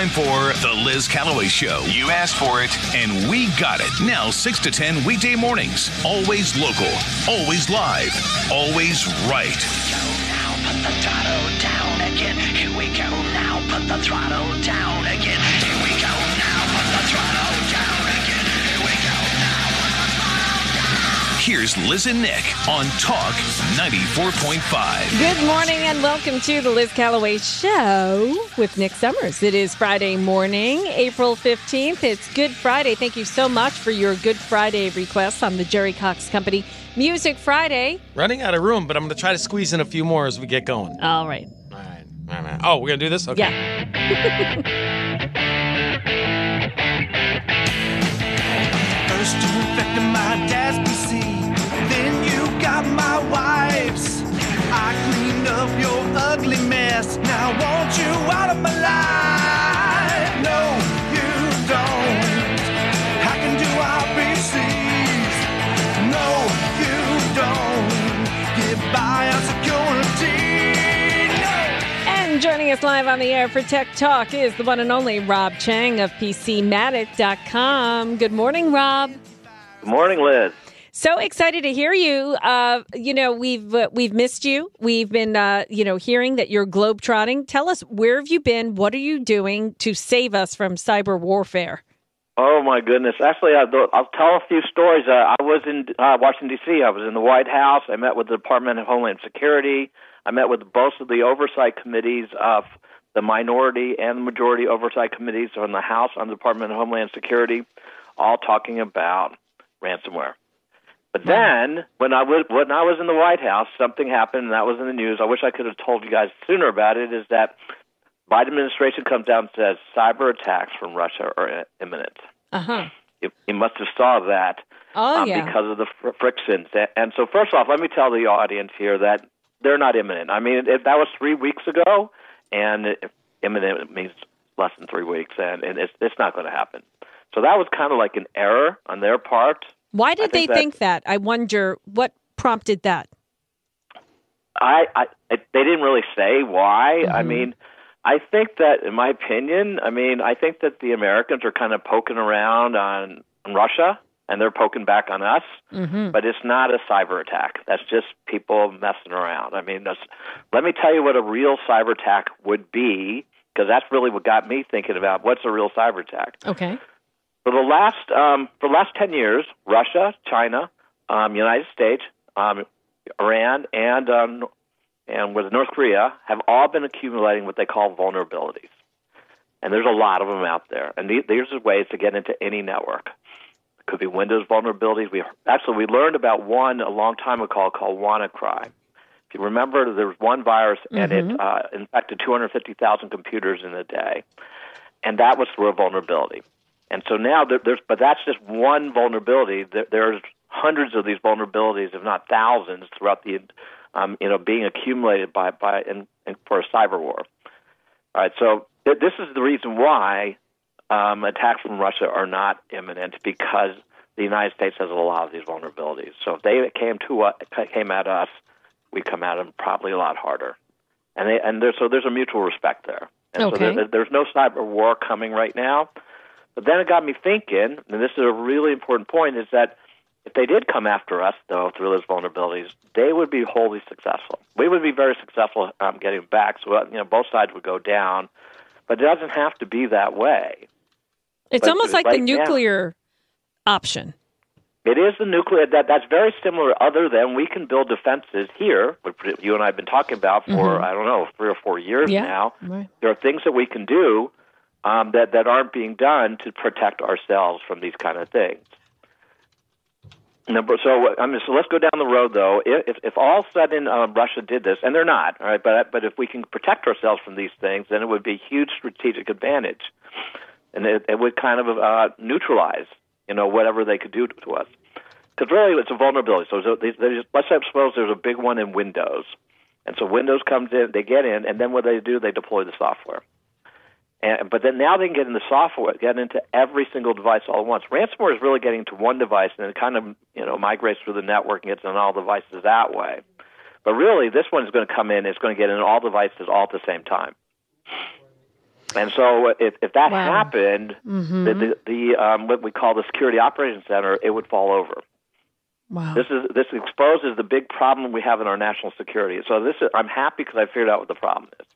time for The Liz Callaway Show. You asked for it, and we got it. Now, 6 to 10 weekday mornings. Always local, always live, always right. Now put the throttle down again. Here we go now. Put the throttle down again. Here's Liz and Nick on Talk 94.5. Good morning and welcome to the Liz Callaway Show with Nick Summers. It is Friday morning, April 15th. It's Good Friday. Thank you so much for your Good Friday requests on the Jerry Cox Company Music Friday. Running out of room, but I'm going to try to squeeze in a few more as we get going. All right. All right. All right. Oh, we're going to do this? Okay. Yeah. First you infected my dad's PC, then you got my wife's. I cleaned up your ugly mess. Now I want you out of my life. No, you don't. I can do RBCs. No, you don't. Get by on security. And joining us live on the air for Tech Talk is the one and only Rob Cheng of PCMatic.com. Good morning, Rob. Good morning, Liz. So excited to hear you. Uh, you know, we've uh, we've missed you. We've been, uh, you know, hearing that you're globetrotting. Tell us where have you been? What are you doing to save us from cyber warfare? Oh my goodness! Actually, I'll, I'll tell a few stories. Uh, I was in uh, Washington D.C. I was in the White House. I met with the Department of Homeland Security. I met with both of the oversight committees of the minority and the majority oversight committees on the House on the Department of Homeland Security, all talking about ransomware. But then, when I was when I was in the White House, something happened, and that was in the news. I wish I could have told you guys sooner about it. Is that Biden administration comes down and says cyber attacks from Russia are imminent. Uh huh. You, you must have saw that Oh um, yeah. because of the fr- frictions. And so, first off, let me tell the audience here that they're not imminent. I mean, if that was three weeks ago, and imminent means less than three weeks, and, and it's, it's not going to happen. So that was kind of like an error on their part. Why I did they think that- think that? I wonder what prompted that. I, I they didn't really say why. I Mhm. mean, I think that, in my opinion, I mean, I think that the Americans are kind of poking around on, on Russia, and they're poking back on us. Mm-hmm. but it's not a cyber attack. That's just people messing around. I mean, that's, let me tell you what a real cyber attack would be, because that's really what got me thinking about what's a real cyber attack. Okay. For the last um, for the last ten years, Russia, China, um, United States, um, Iran, and um, and with North Korea have all been accumulating what they call vulnerabilities, and there's a lot of them out there. And these, these are ways to get into any network It could be Windows vulnerabilities. We actually we learned about one a long time ago called WannaCry. If you remember, there was one virus and it uh, infected 250,000 computers in a day, and that was through a vulnerability. And so now there, there's, but that's just one vulnerability. There, there's hundreds of these vulnerabilities, if not thousands, throughout the, um, you know, being accumulated by by in, in, for a cyber war. All right, so th- this is the reason why um, attacks from Russia are not imminent because the United States has a lot of these vulnerabilities. So if they came to us, came at us, we come at them probably a lot harder. And they, and there's, so there's a mutual respect there. And Okay. so there, there's no cyber war coming right now. But then it got me thinking, and this is a really important point, is that if they did come after us, though, through those vulnerabilities, they would be wholly successful. We would be very successful um, getting back. So, uh, you know, both sides would go down. But it doesn't have to be that way. It's But almost like the right now- nuclear option. It is the nuclear that that's very similar. Other than we can build defenses here, which you and I have been talking about for I don't know three or four years Mm-hmm. Yeah. now. Right. There are things that we can do um, that that aren't being done to protect ourselves from these kind of things. Number, so I mean, so let's go down the road though. If if all of a sudden um, Russia did this, and they're not, all right, but but if we can protect ourselves from these things, then it would be a huge strategic advantage, and it, it would kind of uh, neutralize, you know, whatever they could do to, us. Because really, it's a vulnerability. So, so just, let's suppose there's a big one in Windows, and so Windows comes in, they get in, and then what they do, they deploy the software. And, but then now they can get in the software, get into every single device all at once. Ransomware is really getting to one device, and it kind of you know migrates through the network and gets on all devices that way. But really, this one is going to come in. It's going to get in all devices all at the same time. And so if, if that Wow. happened, Mm-hmm. the, the, the um, what we call the Security Operations Center, it would fall over. Wow. This is this exposes the big problem we have in our national security. So this is, I'm happy because I figured out what the problem is.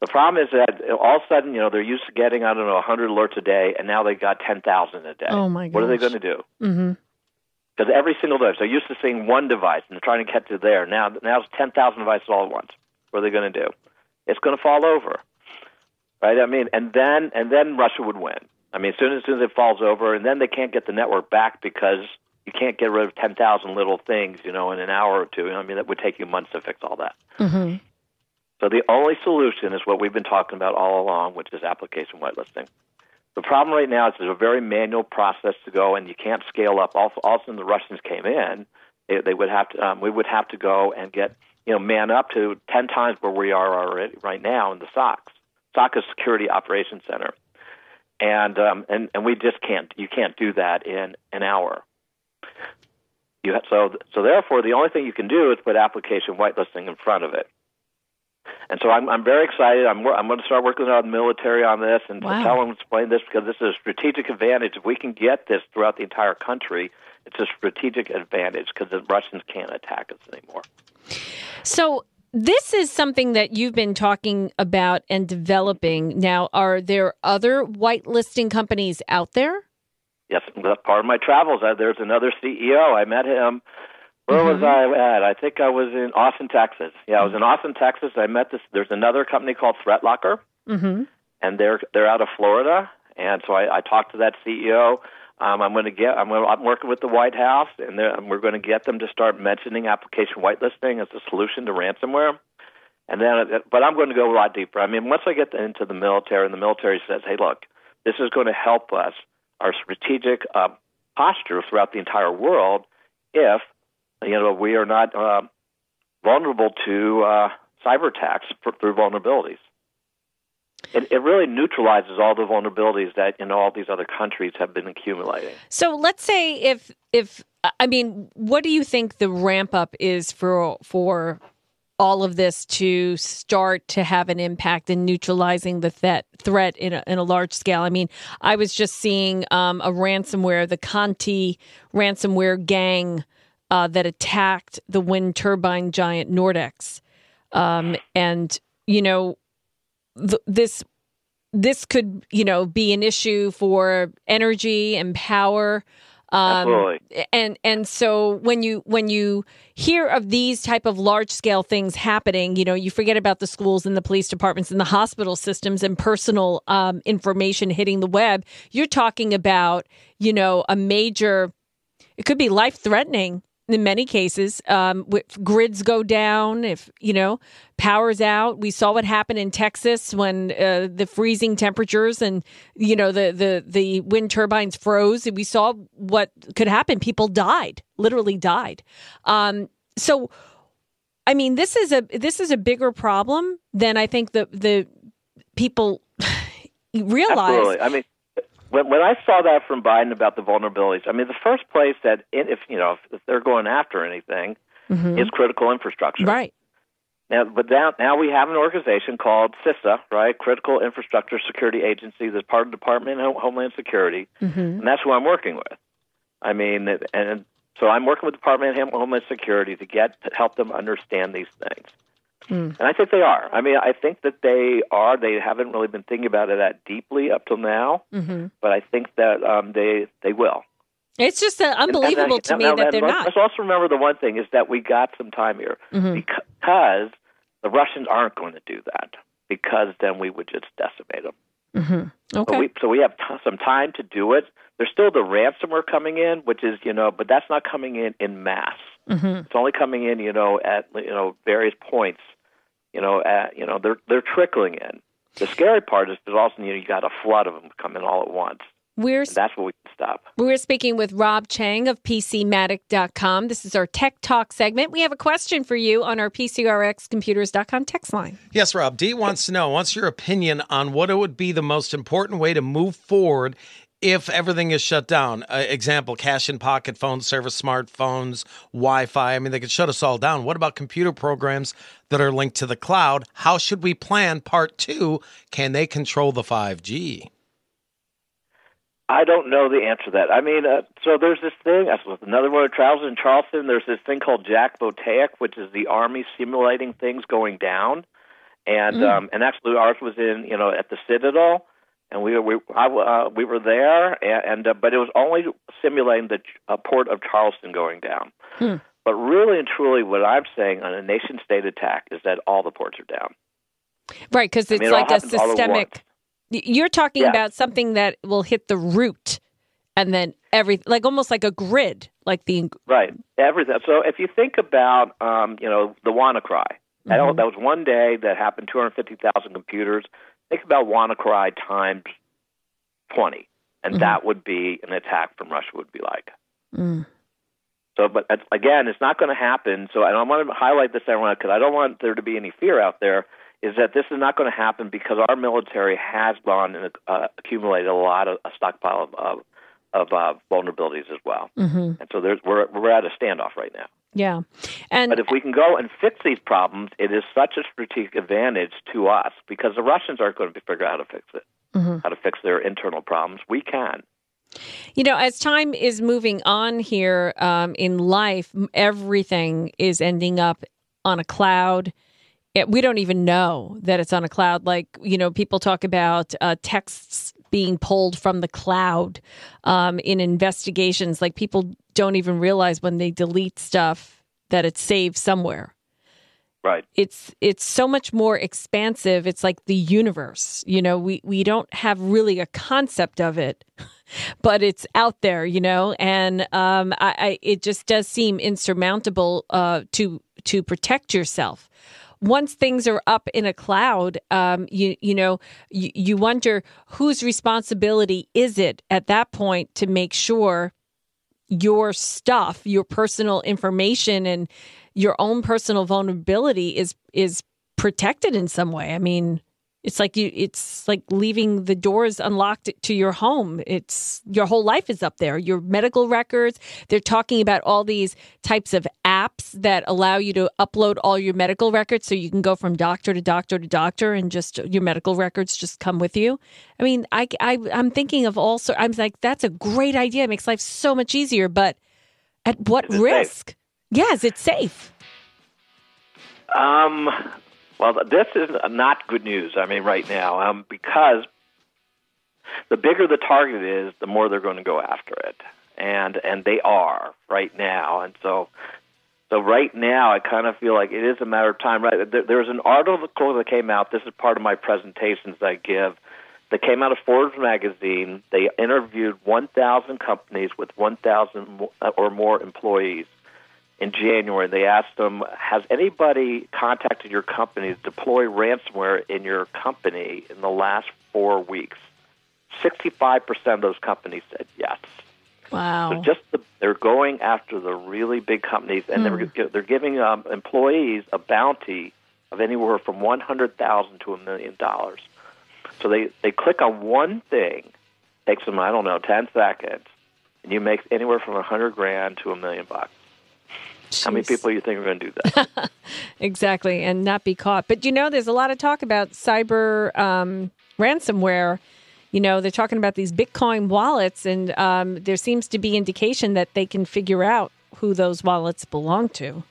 The problem is that all of a sudden, you know, they're used to getting I don't know 100 alerts a day, and now they got 10,000 a day. Oh, my What are they going to do? mm-hmm. Because every single device, they're used to seeing one device and they're trying to get to there. Now, now it's 10,000 devices all at once. What are they going to do? It's going to fall over, right? I mean, and then and then Russia would win. I mean, as soon as, as soon as it falls over, and then they can't get the network back because you can't get rid of 10,000 little things, you know, in an hour or two. I mean, that would take you months to fix all that. Mm-hmm. So the only solution is what we've been talking about all along, which is application whitelisting. The problem right now is it's a very manual process to go, and you can't scale up. Also, also when the Russians came in, they, they would have to. Um, we would have to go and get you know man up to ten times where we are already right now in the SOCs. SOC Security Operations Center, and um, and and we just can't. You can't do that in an hour. You ha- so so therefore, the only thing you can do is put application whitelisting in front of it. And so I'm, I'm very excited. I'm, I'm going to start working with the military on this and Wow. tell them, to explain this because this is a strategic advantage. If we can get this throughout the entire country, it's a strategic advantage because the Russians can't attack us anymore. So this is something that you've been talking about and developing. Now, are there other whitelisting companies out there? Yes, that's part of my travels. Uh, there's another CEO. I met him. Where was Mm-hmm. I at? I think I was in Austin, Texas. Yeah, I was in Austin, Texas. I met this. There's another company called ThreatLocker. Mm-hmm. and they're they're out of Florida. And so I, I talked to that CEO. Um, I'm going to get. I'm, gonna, I'm working with the White House, and and we're going to get them to start mentioning application whitelisting as a solution to ransomware. And then, but I'm going to go a lot deeper. I mean, once I get into the military, and the military says, "Hey, look, this is going to help us our strategic uh, posture throughout the entire world if you know we are not uh, vulnerable to uh, cyber attacks for, through vulnerabilities." It, it really neutralizes all the vulnerabilities that you know all these other countries have been accumulating. So let's say if if I mean, what do you think the ramp up is for for all of this to start to have an impact in neutralizing the threat threat in a, in a large scale? I mean, I was just seeing um, a ransomware, the Conti ransomware gang uh, that attacked the wind turbine giant Nordex, um, and you know th- this this could you know be an issue for energy and power. Um, Absolutely. and and so when you when you hear of these type of large scale things happening you know you forget about the schools and the police departments and the hospital systems and personal um, information hitting the web. You're talking about you know a major it could be life threatening in many cases um, grids go down if you know power's out. We saw what happened in texas when uh, the freezing temperatures and you know the, the the wind turbines froze and we saw what could happen. People died literally died. Um, so i mean this is a this is a bigger problem than i think the the people realize. Absolutely. I mean, when when I saw that from Biden about the vulnerabilities, I mean, the first place that if you know if they're going after anything is critical infrastructure. Mm-hmm. right Now, but now, now we have an organization called CISA, right? Critical Infrastructure Security Agency, that's part of the Department of Homeland Security, and that's who I'm working with. I mean, and so I'm working with the Department of Homeland Security to get to help them understand these things. And I think they are. I mean, I think that they are. They haven't really been thinking about it that deeply up till now, Mm-hmm. but I think that um, they they will. it's just uh, unbelievable And- to and- me now- that and they're let's, not Let's also remember the one thing is that we got some time here Mm-hmm. because the Russians aren't going to do that because then we would just decimate them. okay So we, so we have t- some time to do it. There's still the ransomware coming in, which is you know, but that's not coming in in mass. Mm-hmm. It's only coming in you know at you know various points. You know, at you know they're they're trickling in. The scary part is there's also you know you got a flood of them coming all at once. we're And that's what we can stop. We're speaking with Rob Cheng of PCmatic.com. This is our Tech Talk segment. We have a question for you on our PCRXcomputers.com text line. Yes, Rob. Dee wants to know what's your opinion on what it would be the most important way to move forward if everything is shut down, uh, example, cash in pocket phone service, smartphones, Wi Fi, I mean, they could shut us all down. What about computer programs that are linked to the cloud? How should we plan part two? Can they control the 5G? I don't know the answer to that. I mean, uh, so there's this thing. That's another one of travels in Charleston. There's this thing called Jack Voltaic, which is the Army simulating things going down, and Mm. um, and actually ours was in you know at the Citadel, and we we I, uh, we were there, and, and uh, but it was only simulating the uh, port of Charleston going down. Hmm. But really and truly, what I'm saying on a nation state attack is that all the ports are down. Right, because I it's mean, it like a at once. systemic. You're talking Yeah. about something that will hit the root, and then every like almost like a grid, like the Right. Everything. So if you think about, um, you know, the WannaCry, I know that was one day that happened 250,000 computers. Think about WannaCry times 20, and that would be an attack from Russia would be like. Mm. So, but again, it's not going to happen. So, and I want to highlight this, everyone, because I don't want there to be any fear out there. Is that this is not going to happen because our military has gone and uh, accumulated a lot of a stockpile of of, of uh, vulnerabilities as well, hmm and so there's we're we're at a standoff right now. Yeah, and But if we can go and fix these problems, it is such a strategic advantage to us because the Russians aren't going to figure out how to fix it, Mhm. how to fix their internal problems. We can. You know, as time is moving on here um, in life, everything is ending up on a cloud. It, we don't even know that it's on a cloud. Like, you know, people talk about uh, texts being pulled from the cloud um, in investigations. Like, people don't even realize when they delete stuff that it's saved somewhere. Right. it's it's so much more expansive. It's like the universe you know? We we don't have really a concept of it but it's out there you know? And um i, I it just does seem insurmountable uh to to protect yourself. Once things are up in a cloud um you you know you, you wonder whose responsibility is it at that point to make sure your stuff, your personal information and your own personal vulnerability is is protected in some way. I mean, it's like you it's like leaving the doors unlocked to your home. It's your whole life is up there. Your medical records, they're talking about all these types of apps that allow you to upload all your medical records so you can go from doctor to doctor to doctor and just your medical records just come with you. I mean, I, I I'm thinking of all sorts. I'm like, that's a great idea. It makes life so much easier. But at what it safe? risk? Yes, it's safe. Um, well, this is not good news. I mean, right now, um, because the bigger the target is, the more they're going to go after it, and and they are right now. And so, so right now, I kind of feel like it is a matter of time. Right? There, there's an article that came out. This is part of my presentations I give. That came out of Forbes magazine. They interviewed 1,000 companies with 1,000 or more employees in January. They asked them, "Has anybody contacted your company to deploy ransomware in your company in the last four weeks?" Sixty-five percent of those companies said yes. Wow. So just the, they're going after the really big companies, and they're they're giving um, employees a bounty of anywhere from one hundred thousand to a million dollars. So they they click on one thing, takes them I don't know ten seconds, and you make anywhere from a hundred grand to a million bucks. How many Jeez. people you think are going to do that? Exactly, and not be caught. But you know, there's a lot of talk about cyber um, ransomware. You know, they're talking about these Bitcoin wallets, and um, there seems to be indication that they can figure out who those wallets belong to.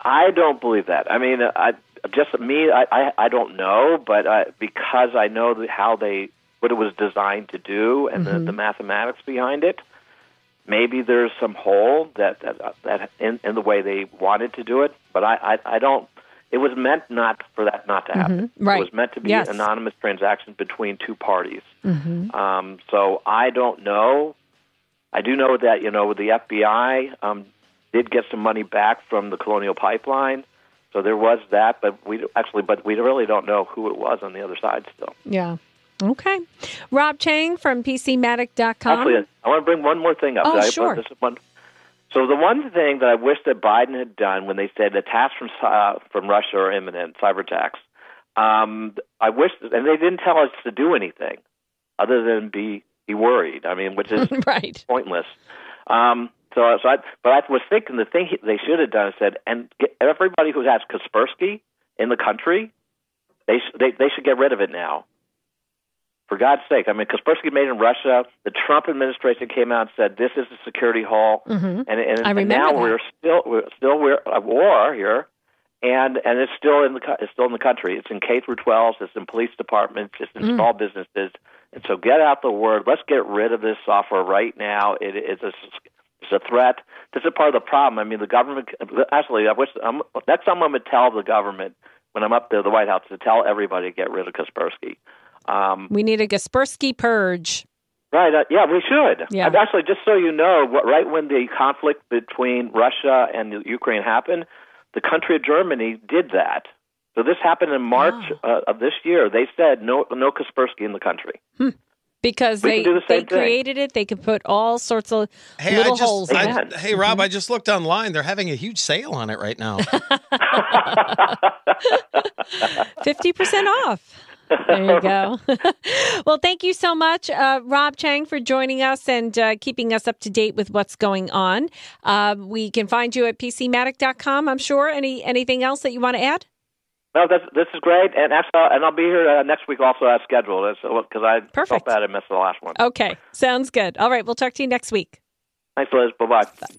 I don't believe that. I mean, I just me. I I, I don't know, but uh, because I know the, how they what it was designed to do and the, the mathematics behind it. Maybe there's some hole that that, that in, in the way they wanted to do it, but I, I I don't. It was meant not for that not to happen. right. It was meant to be Yes. anonymous transaction between two parties. Um, so I don't know. I do know that you know the FBI um, did get some money back from the Colonial Pipeline, so there was that. But we actually, but we really don't know who it was on the other side still. Yeah. Okay. Rob Cheng from PCmatic.com. Actually, I want to bring one more thing up. Oh, I- sure. this one- so the one thing that I wish that Biden had done when they said attacks from uh, from Russia are imminent, cyber attacks, um, I wish, and they didn't tell us to do anything. other than be be worried. I mean, which is right. pointless. Um, so, so I, but I was thinking the thing they should have done is said, and get everybody who has Kaspersky in the country, they sh- they they should get rid of it now. For God's sake, I mean, Kaspersky made in Russia. The Trump administration came out and said this is a security hole, Mhm. and, and, and now that. we're still we're still we're at war here, and and it's still in the it's still in the country. It's in K through 12s. It's in police departments. It's in Mm. small businesses. And so, get out the word. Let's get rid of this software right now. It is a it's a threat. This is part of the problem. I mean, the government. Actually, I wish time I'm going to tell the government when I'm up there, the White House, to tell everybody to get rid of Kaspersky. Um, We need a Kaspersky purge. Right. Uh, yeah, we should. Yeah. And actually, just so you know, what, right when the conflict between Russia and Ukraine happened, the country of Germany did that. So this happened in March uh, of this year. They said no, no Kaspersky in the country. Because We they, the they thing. created it, they could put all sorts of Hey, little I just, holes in I- it. Hey, Rob, I just looked online. They're having a huge sale on it right now. 50% off. There you go. well, thank you so much, uh, Rob Cheng, for joining us and uh, keeping us up to date with what's going on. Uh, we can find you at pcmatic.com, I'm sure. Any Anything else that you want to add? No, that's, this is great, and actually, and I'll be here uh, next week also as scheduled, because I Perfect. felt bad I missed the last one. Okay, sounds good. All right, we'll talk to you next week. Thanks, Liz. Bye bye.